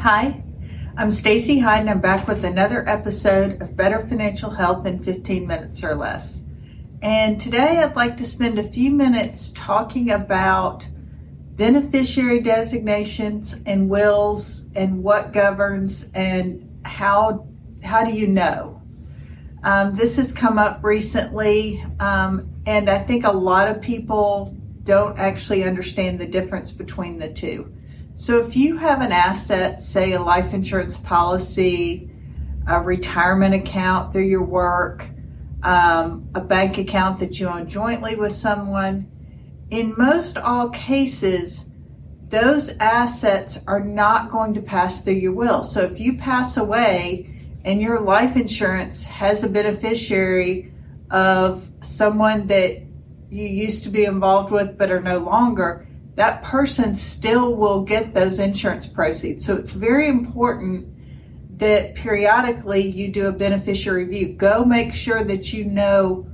Hi, I'm Stacey Hyde and I'm back with another episode of Better Financial Health in 15 minutes or less. And today I'd like to spend a few minutes talking about beneficiary designations and wills and what governs and how how do you know. Um, this has come up recently, um, and I think a lot of people don't actually understand the difference between the two. So if you have an asset, say a life insurance policy, a retirement account through your work, um, a bank account that you own jointly with someone, in most all cases, those assets are not going to pass through your will. So if you pass away and your life insurance has a beneficiary of someone that you used to be involved with but are no longer, that person still will get those insurance proceeds. So it's very important that periodically you do a beneficiary review. Go make sure that you know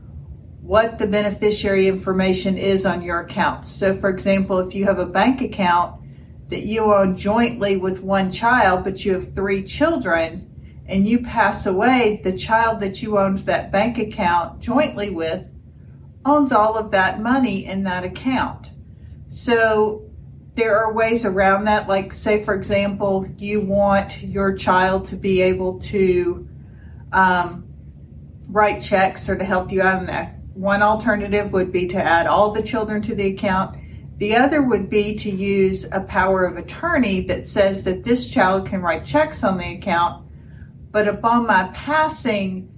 what the beneficiary information is on your accounts. So, for example, if you have a bank account that you own jointly with one child, but you have three children, and you pass away, the child that you owned that bank account jointly with owns all of that money in that account. So there are ways around that. Like, say, for example, you want your child to be able to um, write checks or to help you out in that. One alternative would be to add all the children to the account. The other would be to use a power of attorney that says that this child can write checks on the account, but upon my passing,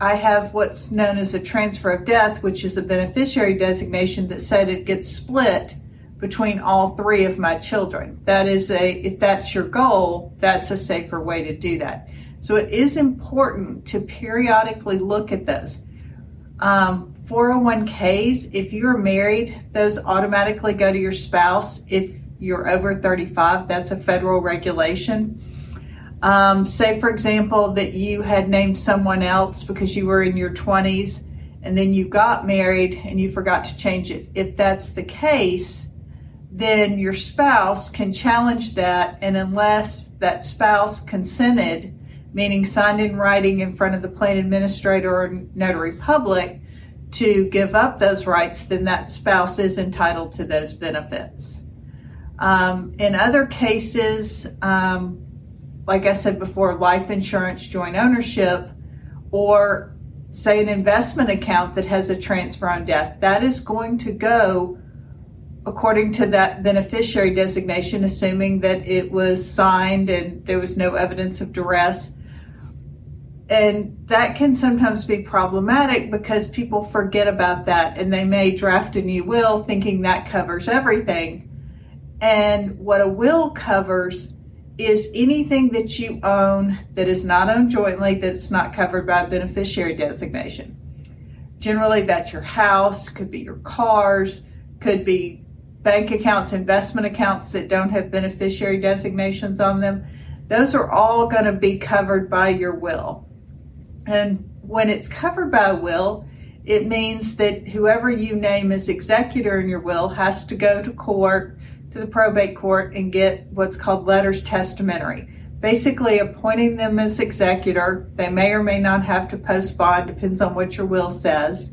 I have what's known as a transfer of death, which is a beneficiary designation that said it gets split between all three of my children. That is a, if that's your goal, that's a safer way to do that. So it is important to periodically look at those. Um, 401ks, if you're married, those automatically go to your spouse. If you're over 35, that's a federal regulation. Um, say, for example, that you had named someone else because you were in your 20s and then you got married and you forgot to change it. If that's the case, then your spouse can challenge that, and unless that spouse consented, meaning signed in writing in front of the plan administrator or notary public, to give up those rights, then that spouse is entitled to those benefits. Um, in other cases, um, like I said before, life insurance, joint ownership, or say an investment account that has a transfer on death, that is going to go according to that beneficiary designation, assuming that it was signed and there was no evidence of duress. And that can sometimes be problematic because people forget about that and they may draft a new will thinking that covers everything. And what a will covers is anything that you own that is not owned jointly that's not covered by a beneficiary designation. Generally, that's your house, could be your cars, could be bank accounts, investment accounts that don't have beneficiary designations on them. Those are all going to be covered by your will. And when it's covered by a will, it means that whoever you name as executor in your will has to go to court to the probate court and get what's called letters testamentary. Basically, appointing them as executor. They may or may not have to post bond, depends on what your will says.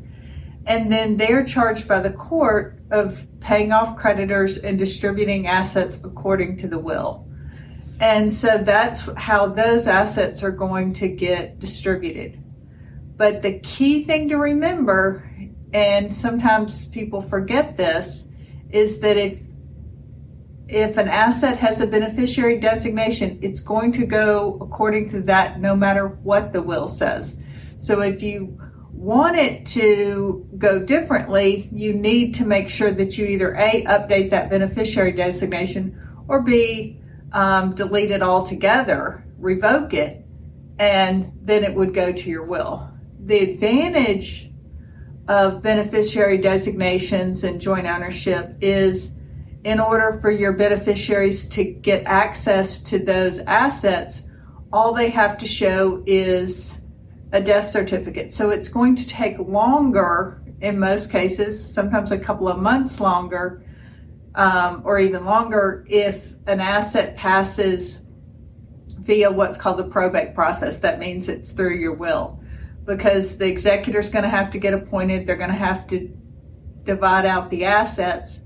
And then they're charged by the court of paying off creditors and distributing assets according to the will. And so that's how those assets are going to get distributed. But the key thing to remember, and sometimes people forget this, is that if if an asset has a beneficiary designation, it's going to go according to that no matter what the will says. So if you want it to go differently, you need to make sure that you either A, update that beneficiary designation, or B, um, delete it altogether, revoke it, and then it would go to your will. The advantage of beneficiary designations and joint ownership is in order for your beneficiaries to get access to those assets, all they have to show is a death certificate. So it's going to take longer in most cases, sometimes a couple of months longer, um, or even longer if an asset passes via what's called the probate process. That means it's through your will because the executor is going to have to get appointed. They're going to have to divide out the assets.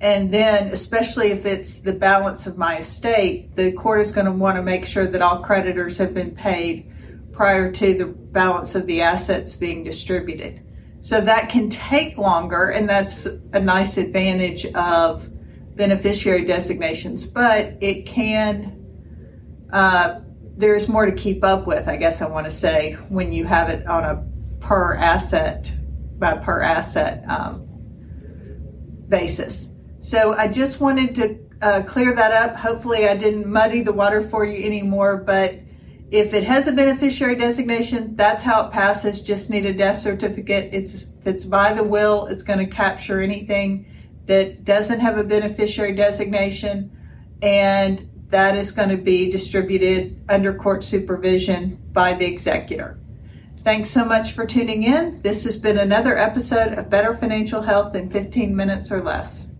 And then, especially if it's the balance of my estate, the court is going to want to make sure that all creditors have been paid prior to the balance of the assets being distributed. So that can take longer, and that's a nice advantage of beneficiary designations, but it can, uh, there's more to keep up with, I guess I want to say, when you have it on a per asset, by per asset um, basis. So I just wanted to uh, clear that up. Hopefully, I didn't muddy the water for you anymore, but if it has a beneficiary designation, that's how it passes. Just need a death certificate. It's if it's by the will, it's going to capture anything that doesn't have a beneficiary designation, and that is going to be distributed under court supervision by the executor. Thanks so much for tuning in. This has been another episode of Better Financial Health in 15 minutes or less.